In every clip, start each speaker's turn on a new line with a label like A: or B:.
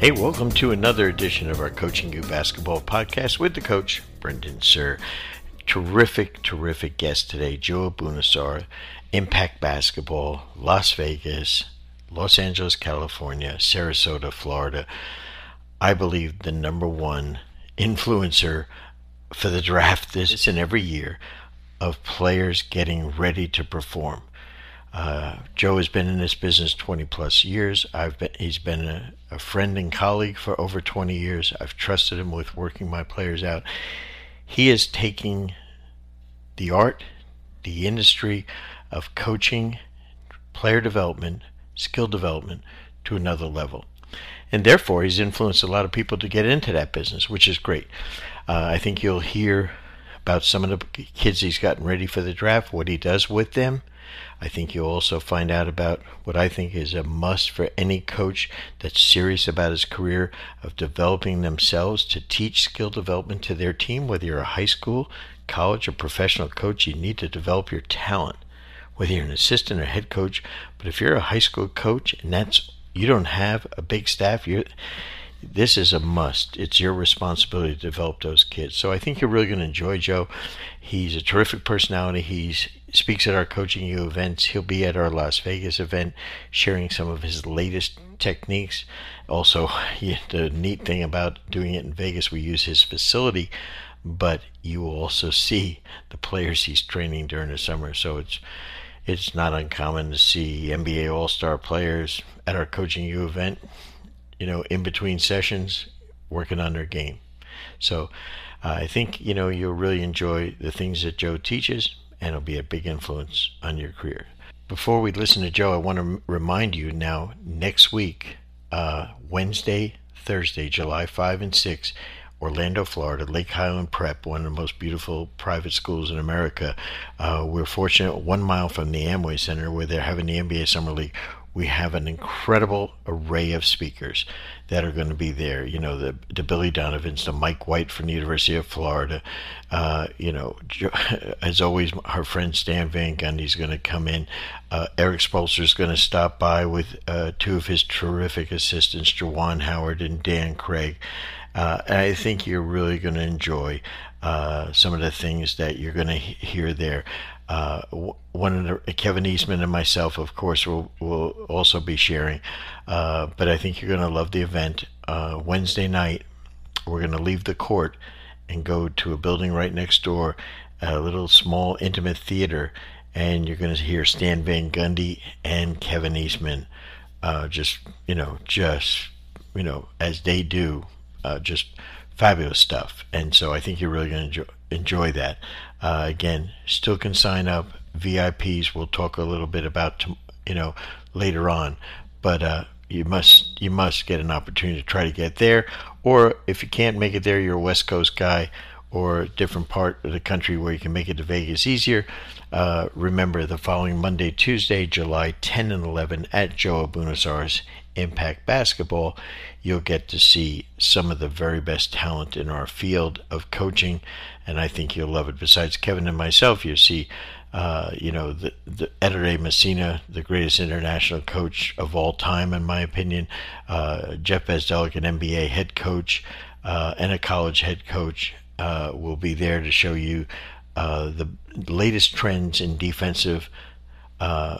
A: Hey, welcome to another edition of our Coaching U Basketball podcast with the coach, Brendan Suhr. Terrific, terrific guest today, Joe Abunassar, Impact Basketball, Las Vegas, Los Angeles, California, Sarasota, Florida. I believe the number one influencer for the draft this and every year of players getting ready to perform. Uh, Joe has been in this business 20 plus years. I've been, he's been a, a, friend and colleague for over 20 years. I've trusted him with working my players out. He is taking the art, the industry of coaching, player development, skill development to another level. And therefore, he's influenced a lot of people to get into that business, which is great. Uh, I think you'll hear about some of the kids he's gotten ready for the draft, what he does with them I think you'll also find out about what I think is a must for any coach that's serious about his career of developing themselves to teach skill development to their team, whether you're a high school, college, or professional coach, you need to develop your talent. Whether you're an assistant or head coach, but if you're a high school coach and that's you don't have a big staff, you this is a must. It's your responsibility to develop those kids. So I think you're really going to enjoy Joe. He's a terrific personality. He speaks at our Coaching U events. He'll be at our Las Vegas event sharing some of his latest techniques. Also, the neat thing about doing it in Vegas, we use his facility, but you will also see the players he's training during the summer. So it's it's not uncommon to see NBA All Star players at our Coaching U event, you know, in between sessions, working on their game. So uh, I think you know you'll really enjoy the things that Joe teaches and it'll be a big influence on your career. Before we listen to Joe, I want to remind you now next week, uh, Wednesday, Thursday, July 5 and 6, Orlando, Florida, Lake Highland Prep, one of the most beautiful private schools in America. Uh, we're fortunate one mile from the Amway Center where they're having the NBA Summer League we have an incredible array of speakers that are going to be there. You know, the, the Billy Donovans, the Mike White from the University of Florida. Uh, you know, as always, our friend Stan Van Gundy is going to come in. Uh, Erik Spoelstra is going to stop by with uh, two of his terrific assistants, Juwan Howard and Dan Craig. Uh, and I think you're really going to enjoy uh, some of the things that you're going to hear there. Uh, one of the, Kevin Eastman and myself, of course, will will also be sharing. Uh, but I think you're going to love the event. Uh, Wednesday night, we're going to leave the court and go to a building right next door, a little small intimate theater, and you're going to hear Stan Van Gundy and Kevin Eastman, uh, just you know, just you know, as they do, uh, just fabulous stuff. And so I think you're really going to enjoy, enjoy that. Uh, again, still can sign up. VIPs, we'll talk a little bit about, you know, later on. But uh, you must you must get an opportunity to try to get there. Or if you can't make it there, you're a West Coast guy or a different part of the country where you can make it to Vegas easier. Uh, remember the following Monday, Tuesday, July 10 and 11 at Joe Abunassar's Impact Basketball, you'll get to see some of the very best talent in our field of coaching, and I think you'll love it. Besides Kevin and myself, you see, uh, you know, the, the Ettore Messina, the greatest international coach of all time, in my opinion, uh, Jeff Bzdelik, an NBA head coach uh, and a college head coach, uh, will be there to show you uh, the latest trends in defensive uh,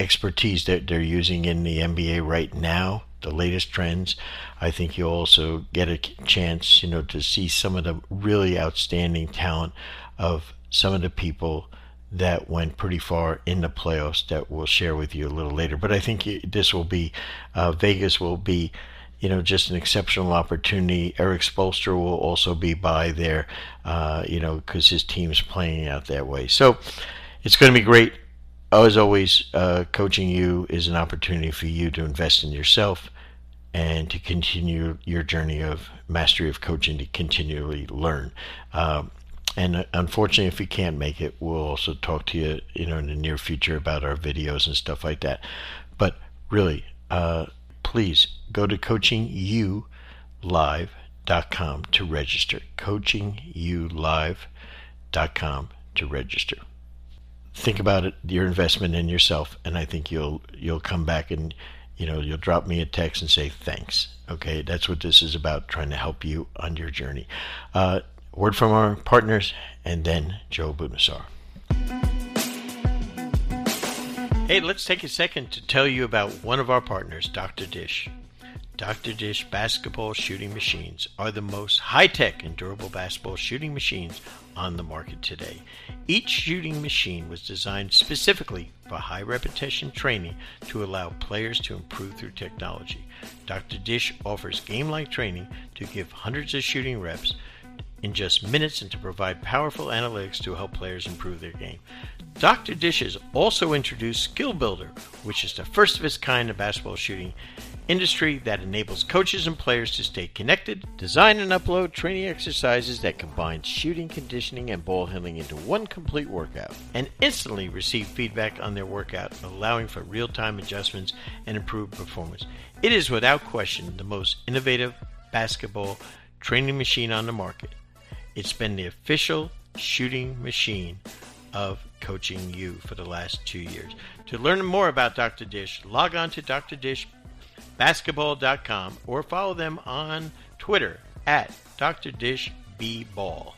A: expertise that they're using in the NBA right now, the latest trends. I think you'll also get a chance, you know, to see some of the really outstanding talent of some of the people that went pretty far in the playoffs that we'll share with you a little later. But I think this will be, uh, Vegas will be, you know, just an exceptional opportunity. Erik Spoelstra will also be by there, uh, you know, because his team's playing out that way. So it's going to be great as always, uh, coaching you is an opportunity for you to invest in yourself and to continue your journey of mastery of coaching to continually learn. Um, and unfortunately, if we can't make it, we'll also talk to you, you know, in the near future about our videos and stuff like that. But really, uh, please go to coachingulive.com to register. Coachingulive.com to register think about it, your investment in yourself, and I think you'll you'll come back and you know, you'll drop me a text and say thanks. Okay, that's what this is about, trying to help you on your journey. Uh, word from our partners, and then Joe Abunassar. Hey, let's take a second to tell you about one of our partners, Dr. Dish. Dr. Dish basketball shooting machines are the most high tech and durable basketball shooting machines on the market today. Each shooting machine was designed specifically for high repetition training to allow players to improve through technology. Dr. Dish offers game like training to give hundreds of shooting reps in just minutes and to provide powerful analytics to help players improve their game. Dr. Dishes also introduced Skill Builder, which is the first of its kind in basketball shooting industry that enables coaches and players to stay connected, design and upload training exercises that combine shooting, conditioning, and ball handling into one complete workout, and instantly receive feedback on their workout, allowing for real time adjustments and improved performance. It is without question the most innovative basketball training machine on the market. It's been the official shooting machine of coaching you for the last two years. To learn more about Dr. Dish, log on to drdishbasketball.com or follow them on Twitter at drdishbball.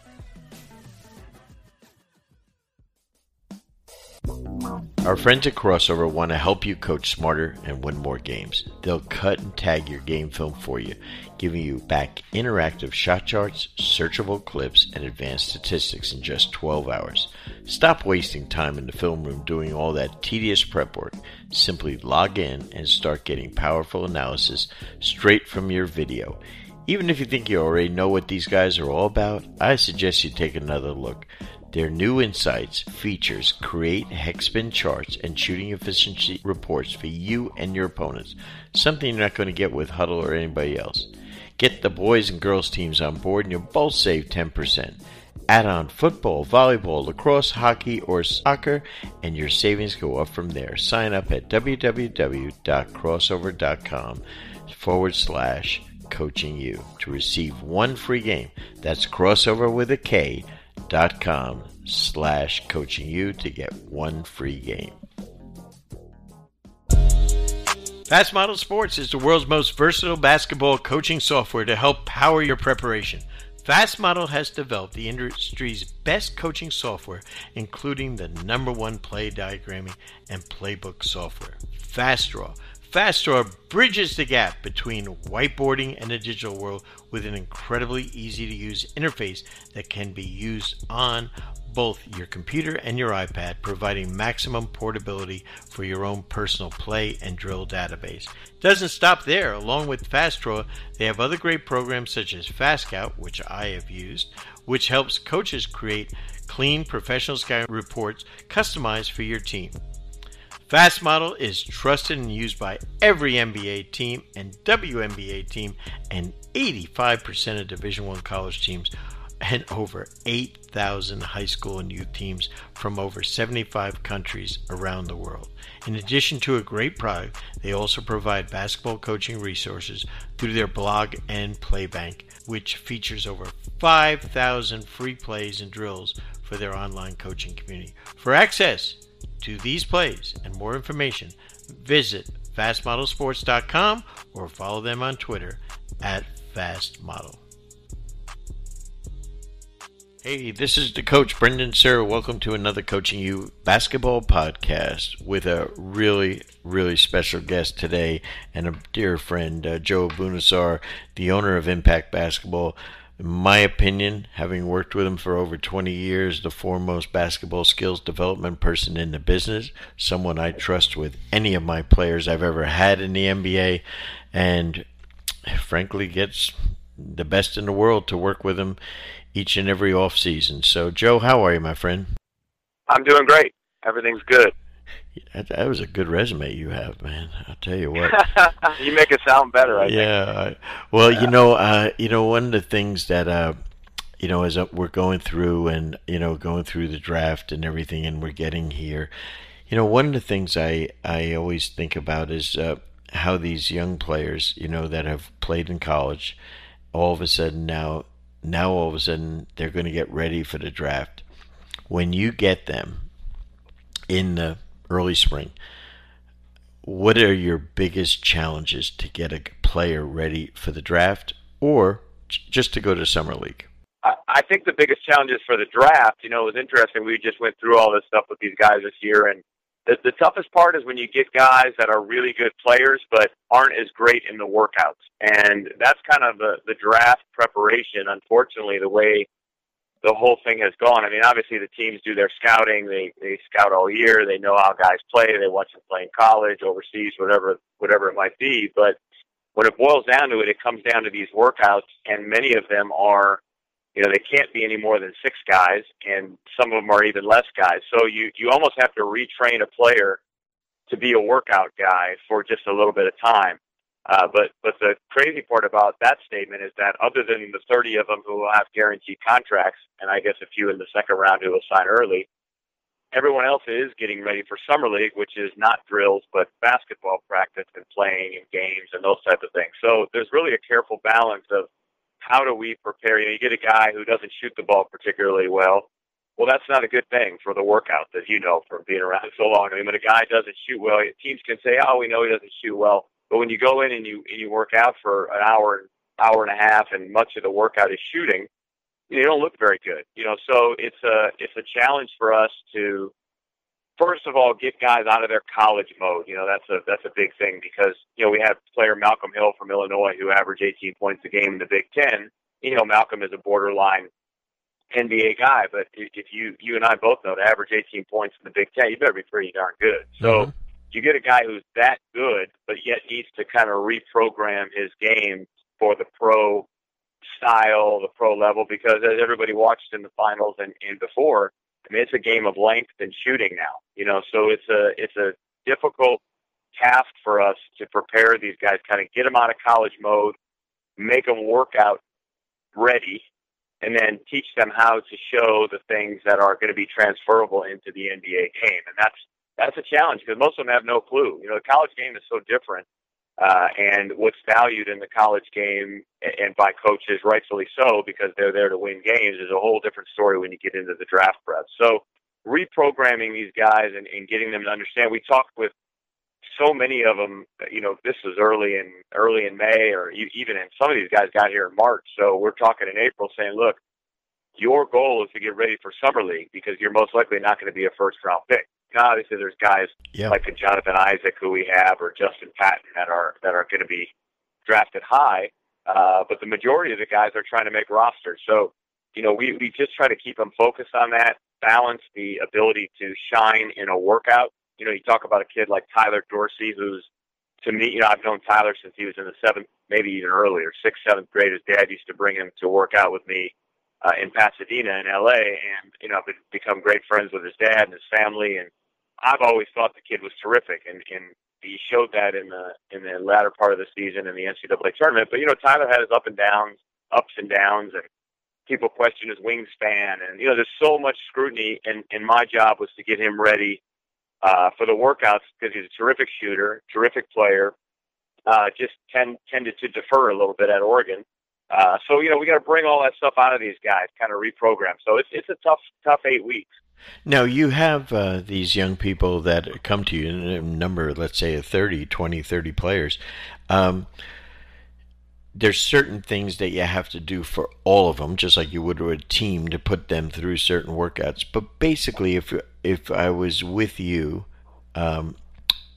A: Our friends at Krossover want to help you coach smarter and win more games. They'll cut and tag your game film for you, giving you back interactive shot charts, searchable clips, and advanced statistics in just 12 hours. Stop wasting time in the film room doing all that tedious prep work. Simply log in and start getting powerful analysis straight from your video. Even if you think you already know what these guys are all about, I suggest you take another look. Their new insights, features, create hexspin charts and shooting efficiency reports for you and your opponents, something you're not going to get with Hudl or anybody else. Get the boys and girls teams on board and you'll both save 10%. Add on football, volleyball, lacrosse, hockey, or soccer, and your savings go up from there. Sign up at www.krossover.com forward slash coaching you to receive one free game. That's Krossover with a K dot com slash coaching you to get one free game. Fast Model Sports is the world's most versatile basketball coaching software to help power your preparation. Fast Model has developed the industry's best coaching software, including the number one play diagramming and playbook software, FastDraw FastDraw bridges the gap between whiteboarding and the digital world with an incredibly easy to use interface that can be used on both your computer and your iPad, providing maximum portability for your own personal play and drill database. Doesn't stop there. Along with FastDraw, they have other great programs such as FastScout, which I have used, which helps coaches create clean professional scouting reports customized for your team. Fast Model is trusted and used by every NBA team and WNBA team and 85% of Division 1 college teams and over 8,000 high school and youth teams from over 75 countries around the world. In addition to a great product, they also provide basketball coaching resources through their blog and playbank, which features over 5,000 free plays and drills for their online coaching community. For access to these plays and more information, visit fastmodelsports.com or follow them on Twitter at fastmodel. Hey, this is the coach Brendan Suhr. Welcome to another Coaching U Basketball podcast with a really, really special guest today and a dear friend, uh, Joe Abunassar, the owner of Impact Basketball in my opinion, having worked with him for over 20 years, the foremost basketball skills development person in the business, someone I trust with any of my players I've ever had in the NBA, and frankly gets the best in the world to work with him each and every off season. So, Joe, how are you, my friend?
B: I'm doing great. Everything's good.
A: That, that, was a good resume you have, man. I'll tell you what.
B: you make it sound better. I
A: yeah. well, yeah. you know, uh, you know, one of the things that, uh, you know, as we're going through and you know going through the draft and everything, and we're getting here, you know, one of the things I I always think about is uh, how these young players, you know, that have played in college, all of a sudden now, now all of a sudden they're going to get ready for the draft. When you get them in the early spring. what are your biggest challenges to get a player ready for the draft or just to go to summer league?
B: I think the biggest challenges for the draft, you know, it was interesting. We just went through all this stuff with these guys this year, and the, the toughest part is when you get guys that are really good players but aren't as great in the workouts, and that's kind of the the draft preparation. Unfortunately, the way the whole thing has gone. I mean, obviously the teams do their scouting. They they scout all year. They know how guys play. They watch them play in college, overseas, whatever whatever it might be. But when it boils down to it, it comes down to these workouts, and many of them are, you know, they can't be any more than six guys, and some of them are even less guys. So you you almost have to retrain a player to be a workout guy for just a little bit of time. Uh, but but the crazy part about that statement is that other than the 30 of them who will have guaranteed contracts, and I guess a few in the second round who will sign early, everyone else is getting ready for summer league, which is not drills but basketball practice and playing and games and those type of things. So there's really a careful balance of how do we prepare. You know, you get a guy who doesn't shoot the ball particularly well. Well, that's not a good thing for the workout, as you know from being around so long. I mean, when a guy doesn't shoot well, teams can say, "Oh, we know he doesn't shoot well." But when you go in and you and you work out for an hour, hour and a half, and much of the workout is shooting, you don't look very good. You know, so it's a it's a challenge for us to first of all get guys out of their college mode. You know, that's a that's a big thing because you know we have player Malcolm Hill from Illinois who averaged 18 points a game in the Big Ten. You know, Malcolm is a borderline NBA guy, but if you you and I both know to average 18 points in the Big Ten, you better be pretty darn good. So. Mm-hmm you get a guy who's that good, but yet needs to kind of reprogram his game for the pro style, the pro level, because as everybody watched in the finals and, and before, I mean, it's a game of length and shooting now. You know, so it's a it's a difficult task for us to prepare these guys, kind of get them out of college mode, make them work out ready, and then teach them how to show the things that are going to be transferable into the NBA game. And that's that's a challenge because most of them have no clue. You know, the college game is so different, uh, and what's valued in the college game and by coaches, rightfully so, because they're there to win games, is a whole different story when you get into the draft prep. So, reprogramming these guys and, and getting them to understand. We talked with so many of them. You know, this was early in early in May, or even in some of these guys got here in March. So we're talking in April, saying, look. Your goal is to get ready for summer league because you're most likely not going to be a first round pick obviously there's guys yep. like a Jonathan Isaac who we have or Justin Patton that are that are going to be drafted high. Uh, but the majority of the guys are trying to make rosters. So, you know, we, we just try to keep them focused on that, balance the ability to shine in a workout. You know, you talk about a kid like Tyler Dorsey, who's to me, you know, I've known Tyler since he was in the seventh, maybe even earlier, sixth, seventh grade. His dad used to bring him to work out with me uh, in Pasadena in LA, and you know, become great friends with his dad and his family, and I've always thought the kid was terrific, and and he showed that in the in the latter part of the season in the NCAA tournament. But you know, Tyler had his up and downs, ups and downs, and people question his wingspan, and you know, there's so much scrutiny, and and my job was to get him ready uh, for the workouts because he's a terrific shooter, terrific player. Uh, just tend, tended to defer a little bit at Oregon. Uh, so you know, we got to bring all that stuff out of these guys, kind of reprogram. So it's it's a tough tough eight weeks.
A: Now, you have uh, these young people that come to you in a number, let's say, of 30, 20, 30 players. Um, there's certain things that you have to do for all of them, just like you would with a team to put them through certain workouts. But basically, if if I was with you um,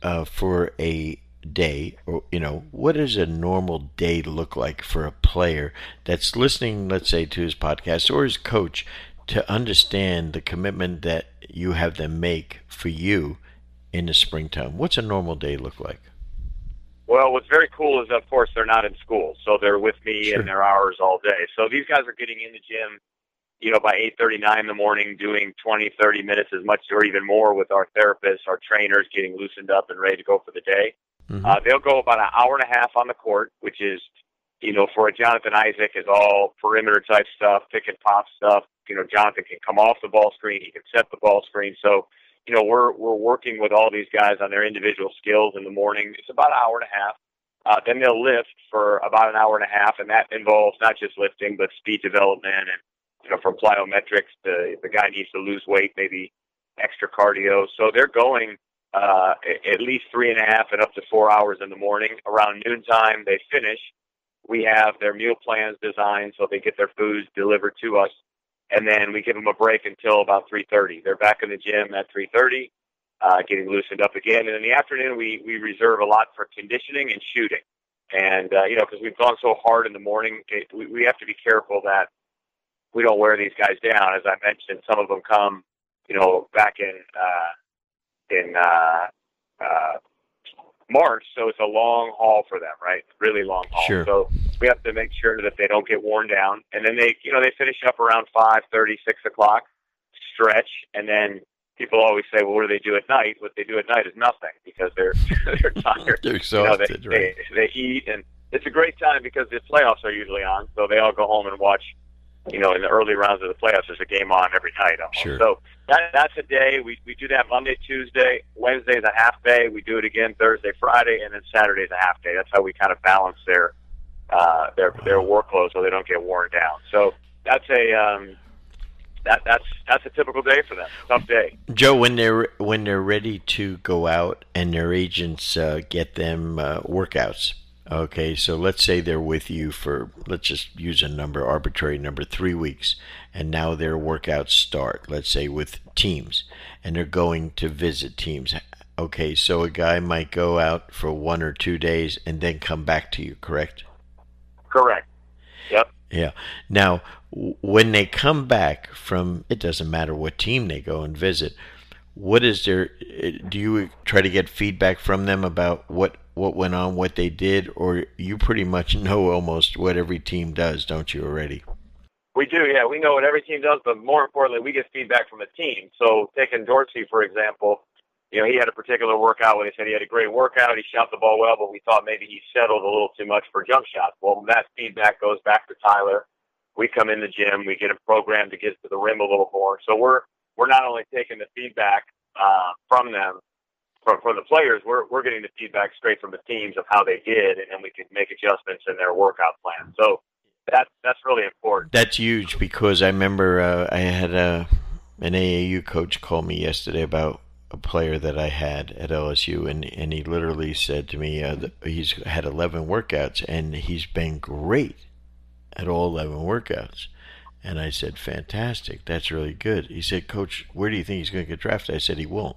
A: uh, for a day, or you know, what does a normal day look like for a player that's listening, let's say, to his podcast or his coach to understand the commitment that you have them make for you in the springtime? What's a normal day look like?
B: Well, what's very cool is, of course, they're not in school, so they're with me sure. in their hours all day. So these guys are getting in the gym, you know, by eight thirty, nine in the morning, doing twenty, thirty minutes as much or even more with our therapists, our trainers, getting loosened up and ready to go for the day. Mm-hmm. Uh, they'll go about an hour and a half on the court, which is, you know, for a Jonathan Isaac is all perimeter type stuff, pick and pop stuff, you know, Jonathan can come off the ball screen, he can set the ball screen. So, you know, we're we're working with all these guys on their individual skills in the morning. It's about an hour and a half. Uh, then they'll lift for about an hour and a half, and that involves not just lifting, but speed development and you know, from plyometrics to the guy needs to lose weight, maybe extra cardio. So they're going uh, at least three and a half and up to four hours in the morning. Around noontime, they finish. We have their meal plans designed so they get their foods delivered to us, and then we give them a break until about 3:30. They're back in the gym at 3:30, uh, getting loosened up again. And in the afternoon, we we reserve a lot for conditioning and shooting. And uh, you know, because we've gone so hard in the morning, it, we, we have to be careful that we don't wear these guys down. As I mentioned, some of them come, you know, back in uh, in uh, uh, March, so it's a long haul for them, right? Really long haul.
A: Sure.
B: So we have to make sure that they don't get worn down, and then they, you know, they finish up around five thirty, six o'clock, stretch, and then people always say, "Well, what do they do at night?" What they do at night is nothing because they're they're tired.
A: They're
B: You know, they,
A: right?
B: they they eat, and it's a great time because the playoffs are usually on, so they all go home and watch. You know, in the early rounds of the playoffs, there's a game on every night. Almost.
A: Sure.
B: So that that's a day. We we do that Monday, Tuesday, Wednesday's a half day. We do it again Thursday, Friday, and then Saturday's a half day. That's how we kind of balance their uh, their their workload so they don't get worn down. So that's a um, that that's that's a typical day for them. Tough day.
A: Joe, when they're when they're ready to go out and their agents uh, get them uh, workouts. Okay, so let's say they're with you for let's just use a number, arbitrary number, three weeks, and now their workouts start. Let's say with teams, and they're going to visit teams. Okay, so a guy might go out for one or two days and then come back to you, correct?
B: Correct. Yep.
A: Yeah. Now, when they come back from, it doesn't matter what team they go and visit. What is their? eh, Do you try to get feedback from them about what what went on, what they did, or you pretty much know almost what every team does, don't you already?
B: We do, yeah. We know what every team does, but more importantly, we get feedback from the team. So, taking Dorsey for example, you know, he had a particular workout when he said he had a great workout. He shot the ball well, but we thought maybe he settled a little too much for jump shots. Well, that feedback goes back to Tyler. We come in the gym, we get him programmed to get to the rim a little more. So we're we're not only taking the feedback uh, from them, from from the players, we're we're getting the feedback straight from the teams of how they did, and we can make adjustments in their workout plan. So that's that's really important.
A: That's huge because I remember uh, I had a an AAU coach call me yesterday about a player that I had at LSU, and and he literally said to me uh, he's had 11 workouts and he's been great at all 11 workouts. And I said, fantastic, that's really good. He said, Coach, where do you think he's going to get drafted? I said, he won't.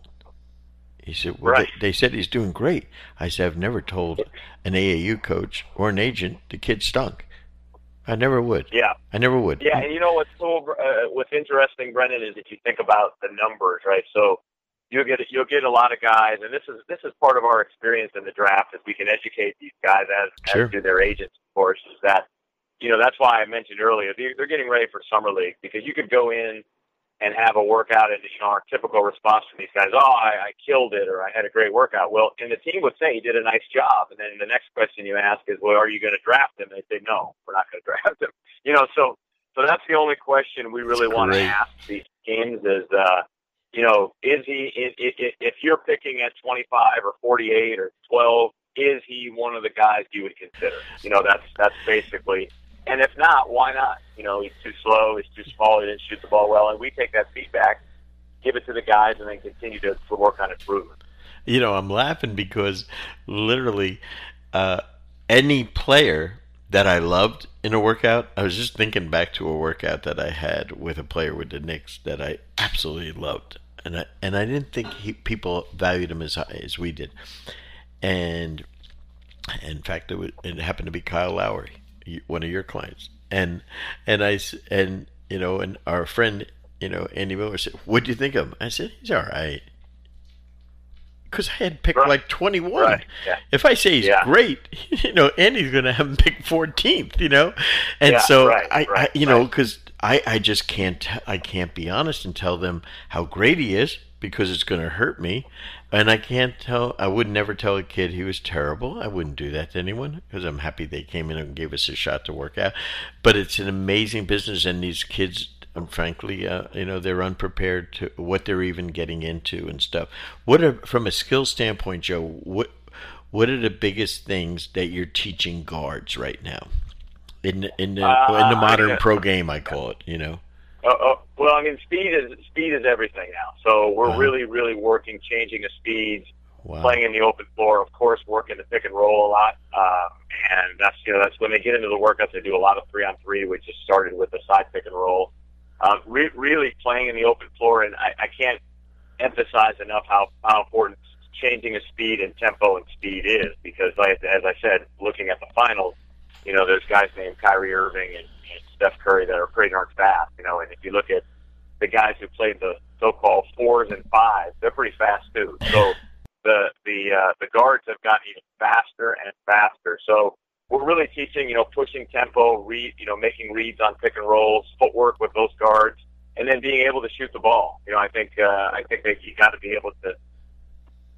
A: He said, well,
B: Right.
A: they, they said he's doing great. I said, I've never told an AAU coach or an agent the kid stunk. I never would.
B: Yeah.
A: I never would.
B: Yeah, and you know what's so uh, what's interesting, Brendan, is if you think about the numbers, right? So you'll get you'll get a lot of guys, and this is this is part of our experience in the draft, is we can educate these guys as,
A: Sure.
B: as do their agents, of course. Is that you know that's why I mentioned earlier they're, they're getting ready for summer league because you could go in and have a workout, and you know our typical response from these guys, oh, I, I killed it, or I had a great workout. Well, and the team would say he did a nice job, and then the next question you ask is, well, are you going to draft him? And they say, no, we're not going to draft him. You know, so so that's the only question we really want to ask these teams is, uh, you know, is he i i i- if you're picking at 25 or 48 or 12, is he one of the guys you would consider? You know, that's that's basically. And if not, why not? You know, he's too slow, he's too small, he didn't shoot the ball well, and we take that feedback, give it to the guys, and then continue to, work on improvement.
A: You know, I'm laughing because literally uh, any player that I loved in a workout, I was just thinking back to a workout that I had with a player with the Knicks that I absolutely loved, and I and I didn't think he, people valued him as high as we did, and in fact, it, was, it happened to be Kyle Lowry, one of your clients, and and I and you know, and our friend, you know, Andy Miller said, "What do you think of him?" I said, "He's all right." Because I had picked
B: Right.
A: like 21.
B: Right. Yeah.
A: If I say he's
B: Yeah.
A: great, you know, Andy's going to have him pick 14th, you know? And
B: Yeah,
A: so
B: right,
A: I, I, you know, because I, I just can't, I can't be honest and tell them how great he is because it's going to hurt me. And I can't tell, I would never tell a kid he was terrible. I wouldn't do that to anyone because I'm happy they came in and gave us a shot to work out. But it's an amazing business, and these kids, um, frankly, uh, you know, they're unprepared to what they're even getting into and stuff. What are, from a skill standpoint, Joe, what, what are the biggest things that you're teaching guards right now? In, in the,
B: Uh,
A: in the modern
B: I-
A: pro game, I call it, you know?
B: Uh, uh, well, I mean, speed is speed is everything now. So we're
A: Uh-huh.
B: really, really working, changing the speeds,
A: Wow.
B: playing in the open floor. Of course, working the pick and roll a lot, um, and that's you know that's when they get into the workouts. They do a lot of three on three, which just started with the side pick and roll. Um, re- really playing in the open floor, and I, I can't emphasize enough how how important changing of speed and tempo and speed is because, like, as I said, looking at the finals, you know, there's guys named Kyrie Irving and Steph Curry that are pretty darn fast. You know, and if you look at the guys who played the so-called fours and fives, they're pretty fast too. So the the uh, the guards have gotten even faster and faster. So we're really teaching, you know, pushing tempo, read, you know, making reads on pick and rolls, footwork with those guards, and then being able to shoot the ball. You know, I think uh, I think that you got to be able to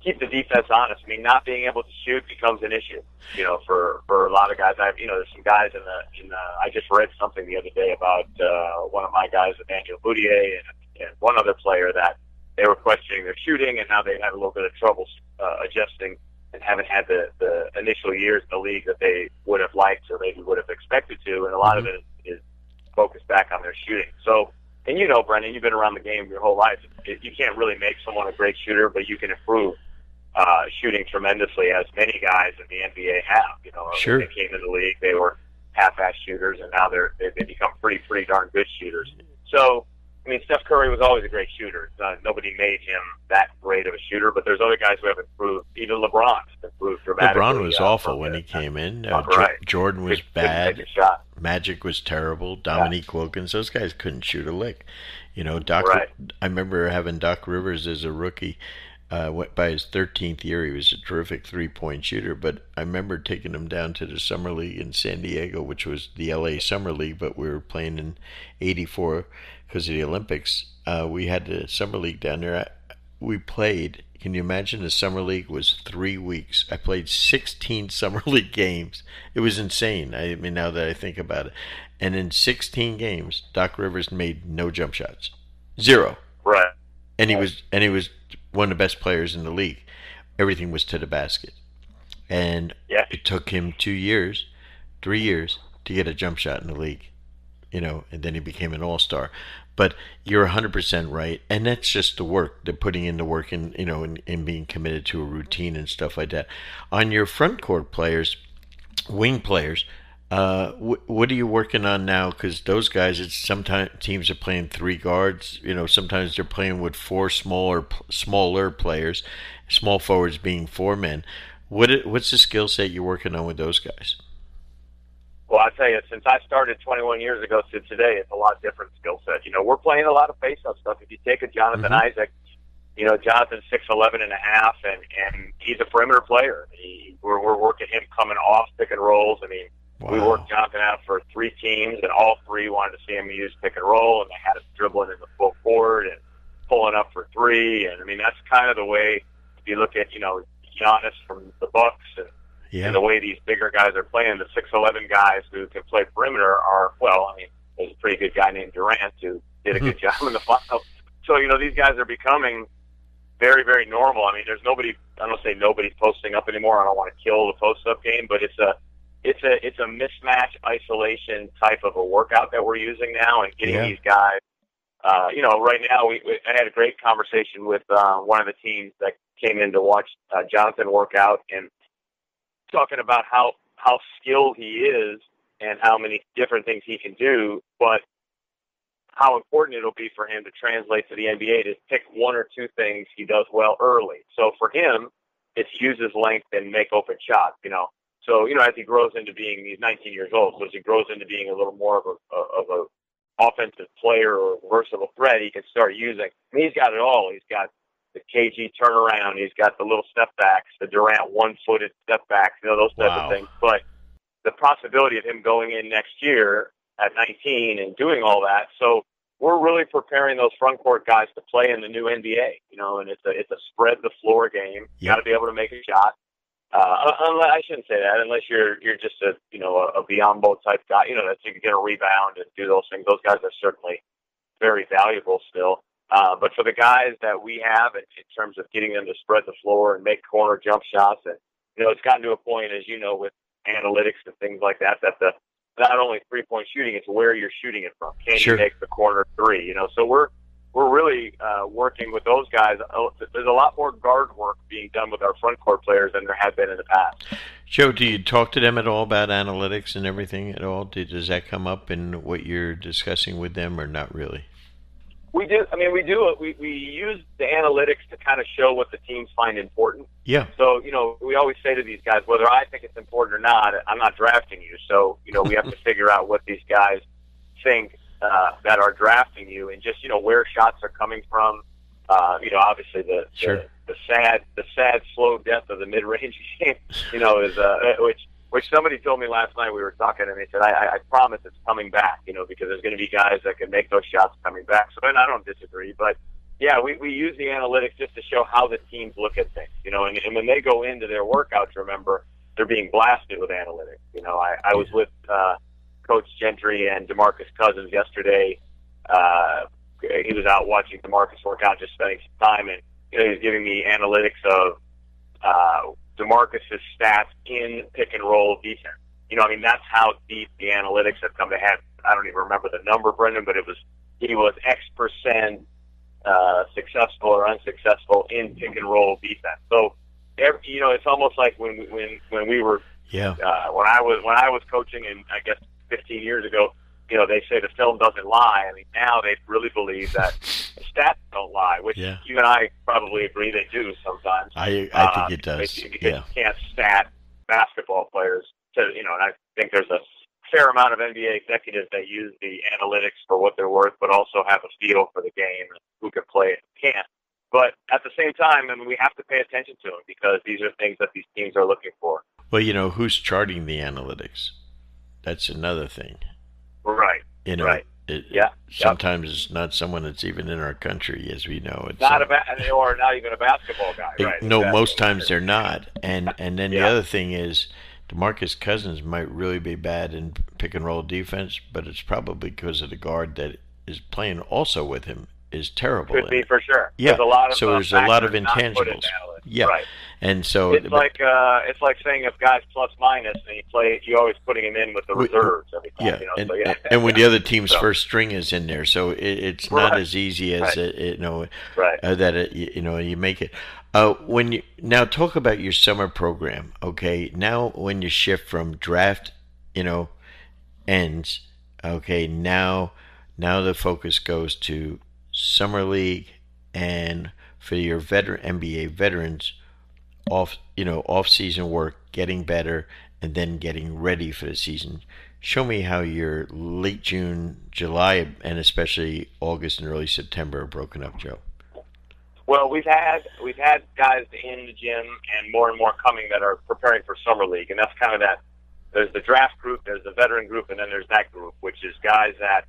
B: keep the defense honest. I mean, not being able to shoot becomes an issue. You know, for for a lot of guys. I you know, there's some guys in the in the. I just read something the other day about uh, one of my guys, Emmanuel Mudiay, and, and one other player that they were questioning their shooting and how they had a little bit of trouble uh, adjusting and haven't had the the initial years in the league that they would have liked or maybe would have expected to. And a lot of it is, is focused back on their shooting. So. And you know, Brendan, you've been around the game your whole life. It, you can't really make someone a great shooter, but you can improve uh, shooting tremendously, as many guys in the NBA have. You know,
A: Sure.
B: when they came in the league, they were half-ass shooters, and now they're they, they become pretty pretty darn good shooters. So, I mean, Steph Curry was always a great shooter. Uh, nobody made him that great of a shooter, but there's other guys who have improved. Even LeBron's improved dramatically.
A: LeBron was
B: uh,
A: awful when he came in.
B: Uh,
A: Jo-
B: right.
A: Jordan was
B: couldn't-
A: bad. Magic was terrible. Dominique Wilkins, those guys couldn't shoot a lick. You know, Doc.
B: Right.
A: I remember having Doc Rivers as a rookie. Uh, went by his 13th year, he was a terrific three-point shooter. But I remember taking him down to the summer league in San Diego, which was the LA Summer League, but we were playing in '84 because of the Olympics. Uh, we had the summer league down there. I, we played. Can you imagine the summer league was three weeks? I played 16 summer league games. It was insane. I mean, now that I think about it, and in 16 games, Doc Rivers made no jump shots, zero,
B: Right.
A: and he was and he was one of the best players in the league. Everything was to the basket, and
B: Yeah.
A: it took him two years, three years to get a jump shot in the league, you know, and then he became an all star. But you're 100% right, and that's just the work, the putting in the work, and you know, and, and being committed to a routine and stuff like that. On your front court players, wing players, uh, wh- what are you working on now? Because those guys, it's sometimes teams are playing three guards. You know, sometimes they're playing with four smaller smaller players, small forwards being four men. What what's the skill set you're working on with those guys?
B: Well, I tell you, since I started 21 years ago to today, it's a lot different skill set. You know, we're playing a lot of face-off stuff. If you take a Jonathan
A: Mhm.
B: Isaac, you know, Jonathan's 6'11 and a half, and, and he's a perimeter player. He, we're, we're working him coming off pick and rolls. I mean, we worked Jonathan out for three teams, and all three wanted to see him use pick and roll, and they had him dribbling in the full court and pulling up for three. And I mean, that's kind of the way. If you look at you know Giannis from the Bucks and
A: Yeah.
B: and the way these bigger guys are playing, the six eleven guys who can play perimeter are well. I mean, there's a pretty good guy named Durant who did a good mm-hmm. job in the final. So you know these guys are becoming very very normal. I mean, there's nobody. I don't say nobody's posting up anymore. I don't want to kill the post up game, but it's a it's a it's a mismatch isolation type of a workout that we're using now, and getting
A: Yeah.
B: these guys. Uh, you know, right now we, we I had a great conversation with uh, one of the teams that came in to watch uh, Jonathan work out, and talking about how how skilled he is and how many different things he can do, but how important it'll be for him to translate to the NBA to pick one or two things he does well early. So for him, it's use his length and make open shots. You know, so you know as he grows into being he's 19 years old, so as he grows into being a little more of a of a offensive player or versatile threat, he can start using. I mean, he's got it all. He's got the KG turnaround. He's got the little step backs, the Durant one-footed step backs, you know, those types
A: Wow.
B: of things. But the possibility of him going in next year at 19 and doing all that, so we're really preparing those front court guys to play in the new NBA. You know, and it's a it's a spread the floor game. You
A: Yep.
B: got to be able to make a shot. Uh, unless, I shouldn't say that unless you're you're just a you know a, a Biyombo type guy. You know that you can get a rebound and do those things. Those guys are certainly very valuable still. Uh, but for the guys that we have, in, in terms of getting them to spread the floor and make corner jump shots, and you know, it's gotten to a point, as you know, with analytics and things like that, that the not only three point shooting, it's where you're shooting it from. Can
A: Sure.
B: you make the corner three? You know, so we're we're really uh, working with those guys. Oh, There's a lot more guard work being done with our front court players than there had been in the past.
A: Joe, do you talk to them at all about analytics and everything at all? Did, does that come up in what you're discussing with them, or not really?
B: We do. I mean, we do. We we use the analytics to kind of show what the teams find important.
A: Yeah,
B: So you know, we always say to these guys, whether I think it's important or not, I'm not drafting you. So you know, we have to figure out what these guys think uh, that are drafting you, and just you know where shots are coming from. Uh, you know, obviously the,
A: Sure.
B: the the sad the sad slow death of the mid range game. You know, is uh, which which somebody told me last night. We were talking, and they said, I, I, promise it's coming back. You know, because there's going to be guys that can make those shots coming back. So, and I don't disagree, but yeah, we, we use the analytics just to show how the teams look at things, you know, and, and when they go into their workouts, remember, they're being blasted with analytics. You know, I, I was with uh, Coach Gentry and Demarcus Cousins yesterday. Uh, he was out watching Demarcus work out, just spending some time, and you know, he was giving me analytics of uh, Demarcus's stats in pick and roll defense. You know, I mean, that's how deep the analytics have come to have. I don't even remember the number, Brendan, but it was he was X percent uh, successful or unsuccessful in pick and roll defense. So, every, you know, it's almost like when we, when when we were
A: yeah,
B: uh, when I was when I was coaching, and I guess 15 years ago, you know, they say the film doesn't lie. I mean, now they really believe that the stats don't lie, which
A: Yeah.
B: you and I probably agree they do sometimes.
A: I I
B: Uh,
A: think it does.
B: because
A: Yeah,
B: You can't stat basketball players to, you know, and I think there's a fair amount of NBA executives that use the analytics for what they're worth, but also have a feel for the game and who can play it and can't. But at the same time, I mean, we have to pay attention to them because these are things that these teams are looking for.
A: well, you know, who's charting the analytics? That's another thing.
B: Right.
A: You know,
B: Right.
A: it,
B: Yeah,
A: sometimes it's not someone that's even in our country, as we know. It's
B: Not a ba- or not even a basketball guy, right?
A: No,
B: exactly.
A: most times they're not. And and then the other thing is, Demarcus Cousins might really be bad in pick and roll defense, but it's probably because of the guard that is playing also with him is terrible.
B: Could be
A: it.
B: for sure.
A: Yeah,
B: There's a lot of
A: so
B: uh,
A: there's a lot of
B: factors not put into
A: intangibles. Yeah.
B: Right.
A: And so
B: It's
A: but-
B: like uh, it's like saying if guys plus minus and you play, you always putting him in with the reserves every time.
A: yeah,
B: you know?
A: and,
B: so, yeah.
A: and when the other team's
B: So-
A: first string is in there, so it, it's not as easy as
B: Right.
A: it, it, you know
B: right.
A: uh, that it, you, you know you make it. Uh, when you now talk about your summer program, okay? Now when you shift from draft, you know, ends, okay? Now, now the focus goes to summer league and for your veteran NBA veterans, off you know off season work, getting better, and then getting ready for the season. Show me how your late June, July, and especially August and early September are broken up, Joe.
B: Well, we've had we've had guys in the gym and more and more coming that are preparing for summer league, and that's kind of that. There's the draft group, there's the veteran group, and then there's that group, which is guys that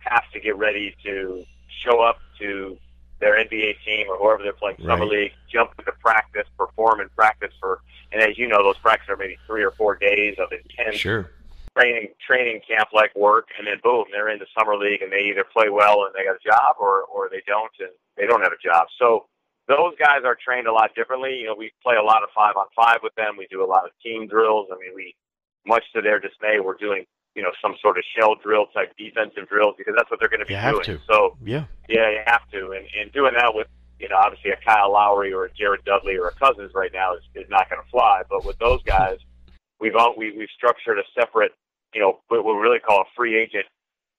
B: have to get ready to show up to their NBA team or whoever they're playing summer
A: Right.
B: league, jump into practice, perform in practice for, and as you know, those practices are maybe three or four days of intense
A: Sure.
B: training training camp like work, and then boom, they're in the summer league, and they either play well and they got a job, or or they don't and they don't have a job. So those guys are trained a lot differently. You know, we play a lot of five on five with them. We do a lot of team drills. I mean, we much to their dismay, we're doing you know some sort of shell drill type defensive drills because that's what they're going to be
A: You have
B: doing.
A: to.
B: So
A: Yeah.
B: yeah, you have to, and and doing that with you know obviously a Kyle Lowry or a Jared Dudley or a Cousins right now is, is not going to fly. But with those guys, we've all we we've structured a separate you know what we really call a free agent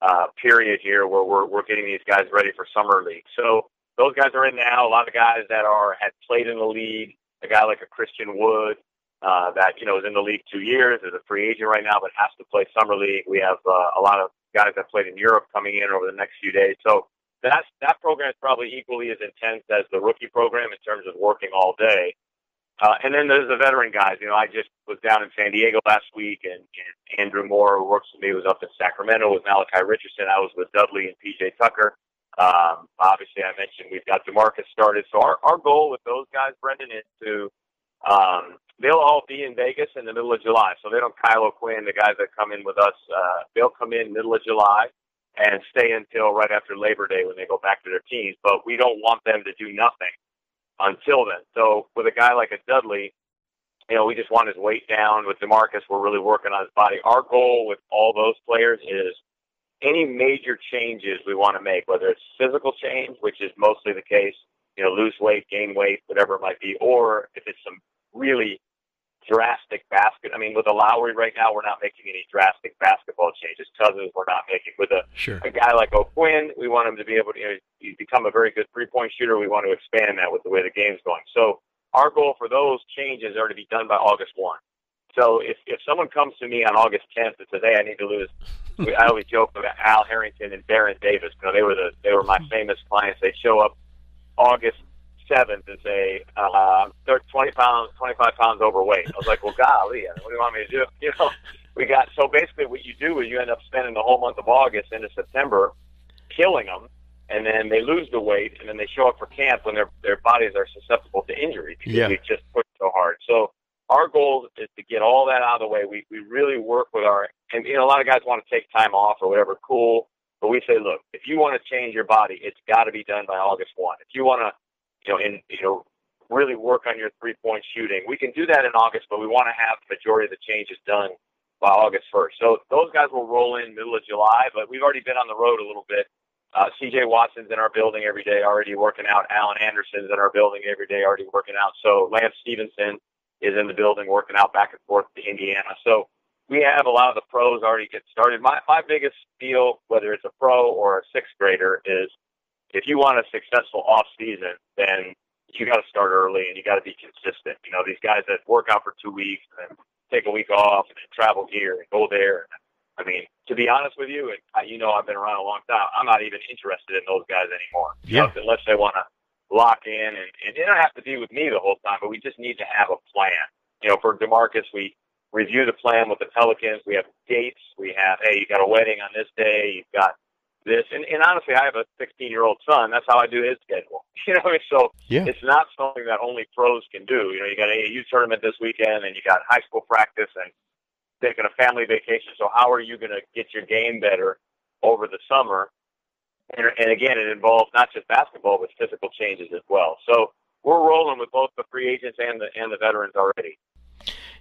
B: uh, period here where we're we're getting these guys ready for summer league. So those guys are in now. A lot of guys that are had played in the league. A guy like a Christian Wood. Uh, that you know is in the league two years, is a free agent right now, but has to play summer league. We have uh, a lot of guys that played in Europe coming in over the next few days. So that's that program is probably equally as intense as the rookie program in terms of working all day. Uh, and then there's the veteran guys. You know, I just was down in San Diego last week, and, and Andrew Moore, who works with me, was up in Sacramento with Malachi Richardson. I was with Dudley and PJ Tucker. Um, obviously, I mentioned we've got Demarcus started. So our, our goal with those guys, Brendan, is to um, they'll all be in Vegas in the middle of July. So they don't Kylo Quinn, the guys that come in with us, uh, they'll come in middle of July and stay until right after Labor Day when they go back to their teams. But we don't want them to do nothing until then. So with a guy like a Dudley, you know, we just want his weight down. With Demarcus, we're really working on his body. Our goal with all those players is any major changes we want to make, whether it's physical change, which is mostly the case, you know, lose weight, gain weight, whatever it might be, or if it's some really drastic basket. I mean, with a Lowry right now, we're not making any drastic basketball changes. Cousins, we're not making. With a
A: sure.
B: a guy like O'Quinn, we want him to be able to you know, become a very good three point shooter. We want to expand that with the way the game's going. So our goal for those changes are to be done by August one. So if if someone comes to me on August 10th and says, "Hey, I need to lose," I always joke about Al Harrington and Baron Davis. You know, they were the they were my famous clients. They show up August seventh and say, uh, they're 20 pounds, 25 pounds overweight. I was like, well, golly, what do you want me to do? You know, we got, so basically what you do is you end up spending the whole month of August into September killing them. And then they lose the weight, and then they show up for camp when their their bodies are susceptible to injury because
A: Yeah.
B: we just push so hard. So our goal is to get all that out of the way. We we really work with our and you know a lot of guys want to take time off or whatever, cool. But we say, look, if you want to change your body, it's got to be done by August one. If you want to, you know, in you know, really work on your three point shooting, we can do that in August, but we want to have the majority of the changes done by August first. So those guys will roll in middle of July, but we've already been on the road a little bit. Uh, CJ Watson's in our building every day, already working out. Alan Anderson's in our building every day, already working out. So Lance Stephenson is in the building working out back and forth to Indiana. So we have a lot of the pros already get started. My my biggest deal, whether it's a pro or a sixth grader, is if you want a successful off season, then you got to start early and you got to be consistent. You know, these guys that work out for two weeks and take a week off and travel here and go there. I mean, to be honest with you, and you know, I've been around a long time. I'm not even interested in those guys anymore. You know,
A: Yeah.
B: unless they want to lock in, and, and it don't have to be with me the whole time, but we just need to have a plan. You know, for Demarcus, we review the plan with the Pelicans. We have dates. We have, hey, you got a wedding on this day. You've got this, and, and honestly, I have a 16 year old son. That's how I do his schedule. You know, so
A: Yeah.
B: it's not something that only pros can do. You know, you got a youth tournament this weekend, and you got high school practice, and taking a family vacation. So how are you going to get your game better over the summer? And, and again, it involves not just basketball, but physical changes as well. So we're rolling with both the free agents and the and the veterans already.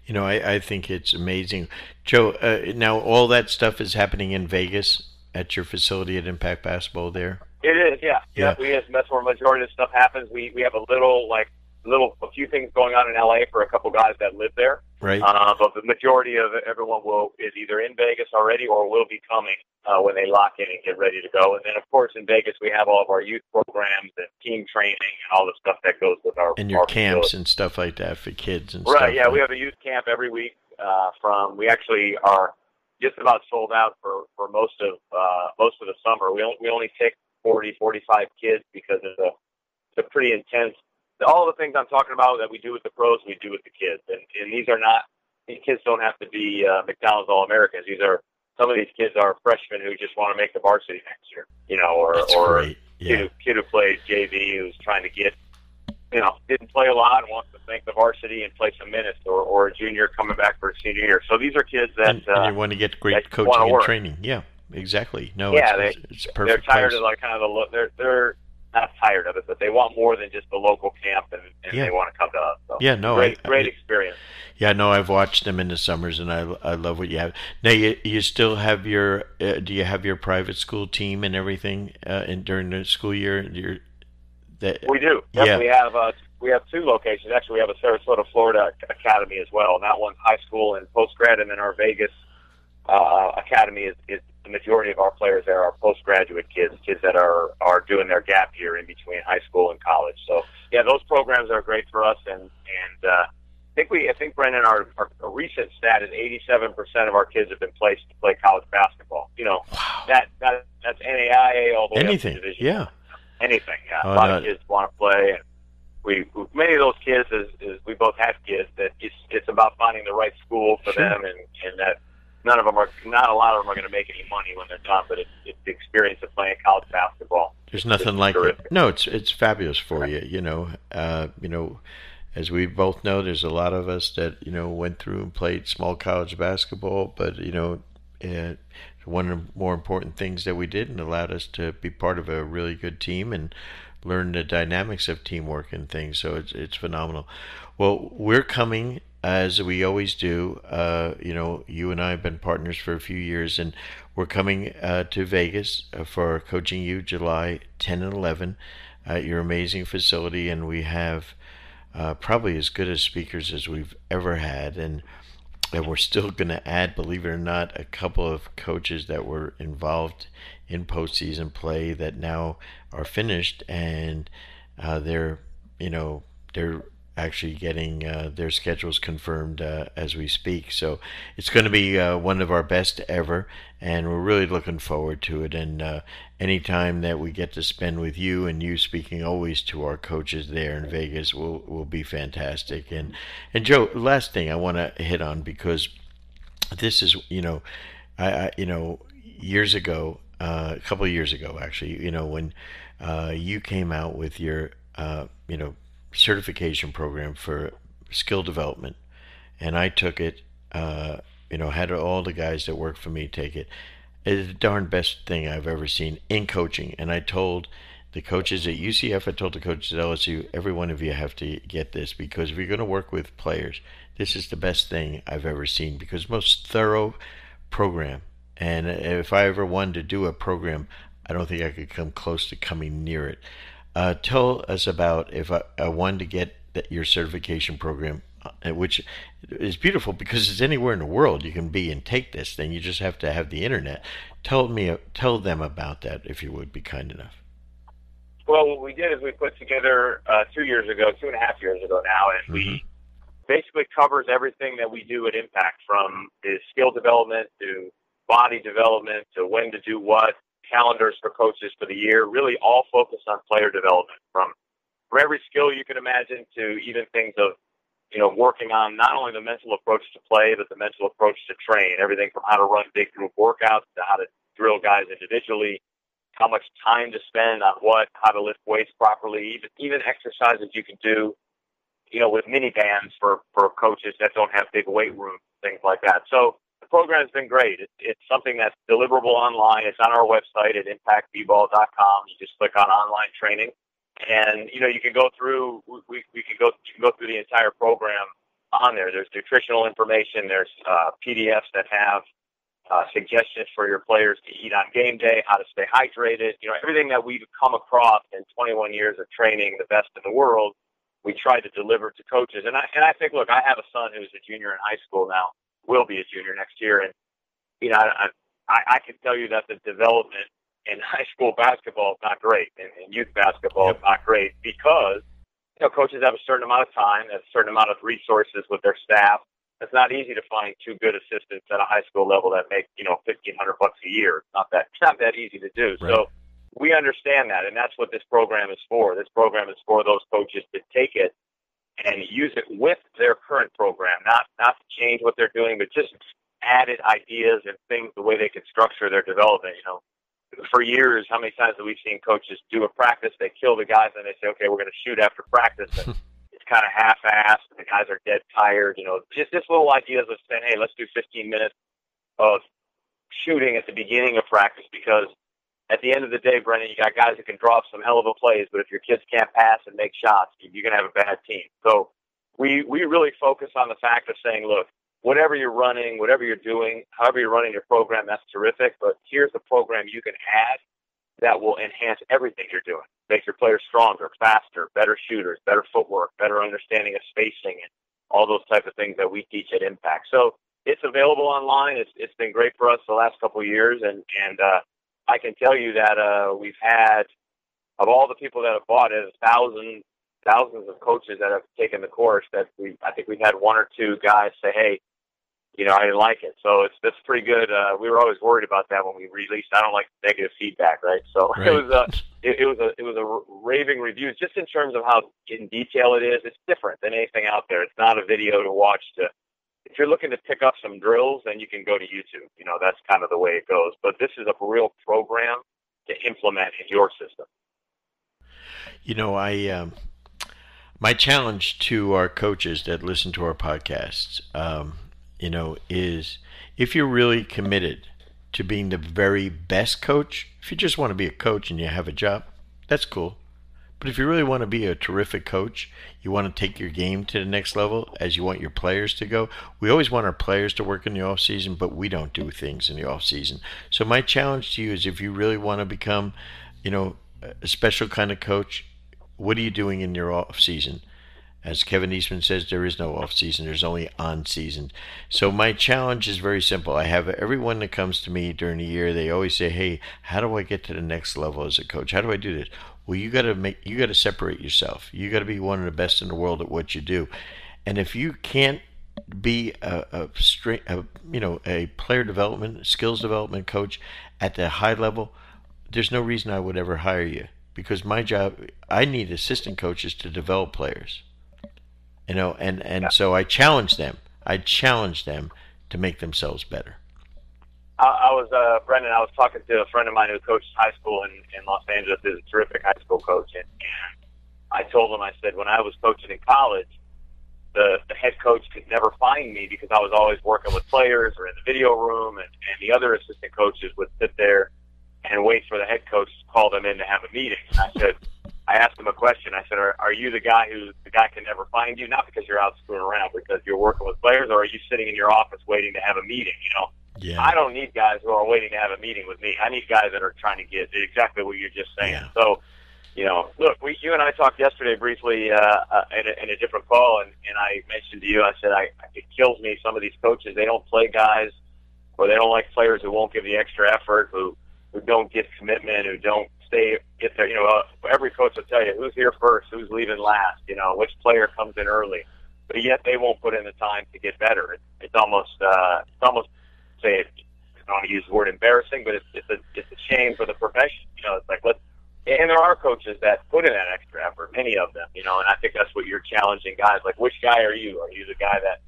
A: You know, I, I think it's amazing. Joe, uh, now all that stuff is happening in Vegas at your facility at Impact Basketball there.
B: It is, yeah,
A: Yeah.
B: yeah. We as that's where majority of stuff happens. We we have a little like little a few things going on in LA for a couple guys that live there.
A: Right?
B: Uh, but the majority of everyone will is either in Vegas already or will be coming uh, when they lock in and get ready to go. And then, of course, in Vegas we have all of our youth programs and team training and all the stuff that goes with our
A: and your
B: our
A: camps
B: facility.
A: and stuff like that for kids and
B: Right.
A: stuff.
B: Yeah, we have a youth camp every week. Uh, from we actually are just about sold out for for most of uh, most of the summer. We only, we only take 40, 45 kids because it's a it's a pretty intense. All the things I'm talking about that we do with the pros, we do with the kids, and and these are not these kids don't have to be uh, McDonald's All Americans. These are some of these kids are freshmen who just want to make the varsity next year, you know, or
A: That's
B: or
A: great.
B: kid, who, kid who plays JV who's trying to get, you know, didn't play a lot and wants to make the varsity and play some minutes, or, or a junior coming back for a senior year. So these are kids that
A: And, and
B: uh,
A: you want to get great coaching and training. Yeah, exactly. No,
B: Yeah,
A: it's, it's, it's a
B: they're tired
A: place.
B: of like kind of the lo- they're they're not tired of it, but they want more than just the local camp, and, and
A: Yeah.
B: they want to come to us. So
A: Yeah, no,
B: great
A: I-
B: great
A: I-
B: experience.
A: Yeah, no, I've watched them in the summers, and I, I love what you have. Now, you, you still have your uh, do you have your private school team and everything uh, in during the school year? Your that
B: We do. Yep,
A: Yeah.
B: We have uh, we have two locations. Actually, we have a Sarasota, Florida academy as well. And that one's high school and post grad, and then our Vegas uh, academy is, is the majority of our players there are postgraduate kids, kids that are are doing their gap year in between high school and college. So yeah, those programs are great for us, and and uh, I think we I think Brendan, our, our, recent stat is 87 percent of our kids have been placed to play college basketball. You know
A: wow,
B: that that that's NAIA all the way up
A: anything.
B: to Division
A: Yeah,
B: anything. Yeah.
A: Oh,
B: a lot
A: no.
B: of kids want to play, and we many of those kids is, is we both have kids that it's it's about finding the right school for
A: Sure.
B: them, and and that none of them are not a lot of them are going to make any money when they're done, but it's, it's the experience of playing college basketball.
A: there's nothing like it. No, it's it's fabulous for you. You know, uh, you know, as we both know, there's a lot of us that you know went through and played small college basketball, but you know, uh, one of the more important things that we did and allowed us to be part of a really good team and learn the dynamics of teamwork and things. So it's it's phenomenal. Well, we're coming as we always do, uh, you know, you and I have been partners for a few years, and we're coming uh, to Vegas uh, for Coaching U July 10 and 11 at your amazing facility, and we have uh, probably as good as speakers as we've ever had, and and we're still going to add, believe it or not, a couple of coaches that were involved in postseason play that now are finished, and uh, they're you know they're actually getting uh, their schedules confirmed uh, as we speak. So it's going to be uh, one of our best ever, and we're really looking forward to it. And uh, anytime that we get to spend with you and you speaking always to our coaches there in Vegas will will be fantastic. And and Joe, last thing I want to hit on because this is you know, I, I you know years ago, uh, a couple of years ago actually, you know when uh, you came out with your you know certification program for skill development, and I took it. Uh, you know, had all the guys that work for me take it. It's the darn best thing I've ever seen in coaching. And I told the coaches at UCF, I told the coaches at LSU, every one of you have to get this because if you're going to work with players, this is the best thing I've ever seen because most thorough program. And if I ever wanted to do a program, I don't think I could come close to coming near it. Uh, tell us about if I, I wanted to get your certification program, uh, which is beautiful because it's anywhere in the world you can be and take this thing. You just have to have the internet. Tell me, tell them about that if you would be kind enough.
B: Well, what we did is we put together uh, two years ago, two and a half years ago now, and mm-hmm. we basically covers everything that we do at Impact, from the skill development to body development to when to do what, calendars for coaches for the year, really all focused on player development. From from every skill you can imagine to even things of you know working on not only the mental approach to play but the mental approach to train. Everything from how to run big group workouts to how to drill guys individually how much time to spend on what how to lift weights properly even even exercises you can do you know with mini bands for for coaches that don't have big weight rooms things like that. So the program's been great. It's, it's something that's deliverable online. It's on our website at impactbball.com. You just click on online training, and you know you can go through. We we can go you can go through the entire program on there. There's nutritional information. There's uh, PDFs that have uh, suggestions for your players to eat on game day, how to stay hydrated. You know everything that we've come across in 21 years of training the best in the world. We try to deliver to coaches, and I and I think, look, I have a son who's a junior in high school now will be a junior next year. And you know, I I, I can tell you that the development in high school basketball is not great, and, and youth basketball yep. is not great because you know coaches have a certain amount of time, a certain amount of resources with their staff. It's not easy to find two good assistants at a high school level that make you know fifteen hundred bucks a year. It's not that it's not that easy to do. Right. So we understand that, and that's what this program is for. This program is for those coaches to take it and use it with their current program, not not to change what they're doing, but just added ideas and things the way they can structure their development. You know, for years, how many times have we seen coaches do a practice, they kill the guys, and they say, okay, we're going to shoot after practice, and it's kind of half-assed, and the guys are dead tired. You know, just just little ideas of saying, hey, let's do 15 minutes of shooting at the beginning of practice because at the end of the day, Brendan, you got guys that can draw up some hell of a plays, but if your kids can't pass and make shots, you're going to have a bad team. So we we really focus on the fact of saying, look, whatever you're running, whatever you're doing, however you're running your program, that's terrific. But here's the program you can add that will enhance everything you're doing, make your players stronger, faster, better shooters, better footwork, better understanding of spacing, and all those type of things that we teach at Impact. So it's available online. It's it's been great for us the last couple of years, and and uh, I can tell you that uh, we've had of all the people that have bought it, thousands, thousands of coaches that have taken the course. That we, I think we've had one or two guys say, "Hey, you know, I didn't like it." So it's that's pretty good. Uh, we were always worried about that when we released. I don't like negative feedback, right? So right. it was a, it, it was a, it was a raving reviews just in terms of how in detail it is. It's different than anything out there. It's not a video to watch to if you're looking to pick up some drills, then you can go to YouTube. You know, that's kind of the way it goes. But this is a real program to implement in your system.
A: You know, I um, my challenge to our coaches that listen to our podcasts, um, you know, is if you're really committed to being the very best coach, if you just want to be a coach and you have a job, that's cool. But if you really want to be a terrific coach, you want to take your game to the next level as you want your players to go. We always want our players to work in the off season, but we don't do things in the off season. So my challenge to you is if you really want to become, you know, a special kind of coach, what are you doing in your off season? As Kevin Eastman says, there is no off season, there's only on season. So my challenge is very simple. I have everyone that comes to me during the year, they always say, Hey, how do I get to the next level as a coach? How do I do this? Well, you got to make you got to separate yourself. You got to be one of the best in the world at what you do. And if you can't be a, a, straight, a you know, a player development, skills development coach at the high level, there's no reason I would ever hire you because my job, I need assistant coaches to develop players. You know, and and so I challenge them. I challenge them to make themselves better.
B: I, I was uh, Brendan. I was talking to a friend of mine who coaches high school in, in Los Angeles. is a terrific high school coach, and, I told him I said when I was coaching in college, the the head coach could never find me because I was always working with players or in the video room, and, and the other assistant coaches would sit there and wait for the head coach to call them in to have a meeting. And I said, I asked him a question. I said, are, are you the guy who the guy can never find you? Not because you're out screwing around, because you're working with players, or are you sitting in your office waiting to have a meeting? You know, yeah. I don't need guys who are waiting to have a meeting with me. I need guys that are trying to get exactly what you're just saying. Yeah. So, you know, look, we, you and I talked yesterday briefly uh, uh, in, a, in a different call, and, and I mentioned to you, I said, I, it kills me. Some of these coaches, they don't play guys, or they don't like players who won't give the extra effort, who who don't get commitment, who don't stay get there. You know, uh, every coach will tell you who's here first, who's leaving last. You know, which player comes in early, but yet they won't put in the time to get better. It, it's almost uh, it's almost say it. I don't want to use the word embarrassing, but it's it's a it's a shame for the profession. You know, it's like let's. And there are coaches that put in that extra effort, many of them, you know, and I think that's what you're challenging guys. Like, which guy are you? Are you the guy that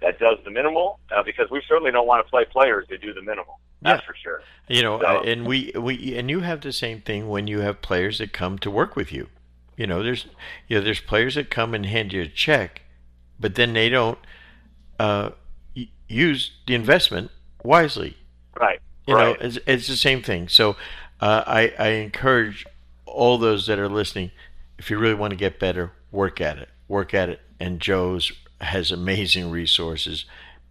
B: that does the minimal? Uh, because we certainly don't want to play players who do the minimal. That's yeah. for sure.
A: You know, so. and we we and you have the same thing when you have players that come to work with you. You know, there's you know there's players that come and hand you a check, but then they don't uh, use the investment wisely.
B: Right.
A: You
B: right.
A: know, it's, it's the same thing. So uh, I I encourage all those that are listening, if you really want to get better, work at it. Work at it. And Joe's has amazing resources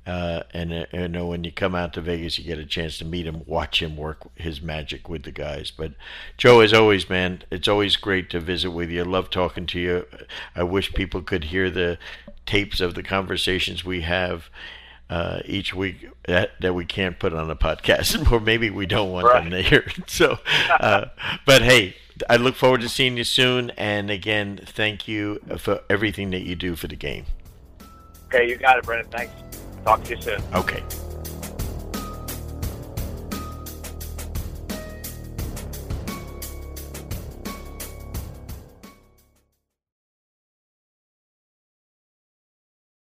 A: uh, and uh, you know when you come out to Vegas, you get a chance to meet him, watch him work his magic with the guys. But Joe, as always, man, it's always great to visit with you. I love talking to you. I wish people could hear the tapes of the conversations we have uh, each week that, that we can't put on a podcast, or maybe we don't want right. them to hear. So, uh, but hey, I look forward to seeing you soon. And again, thank you for everything that you do for the game.
B: Okay, you got it, Brendan. Thanks. Talk to you soon.
A: Okay.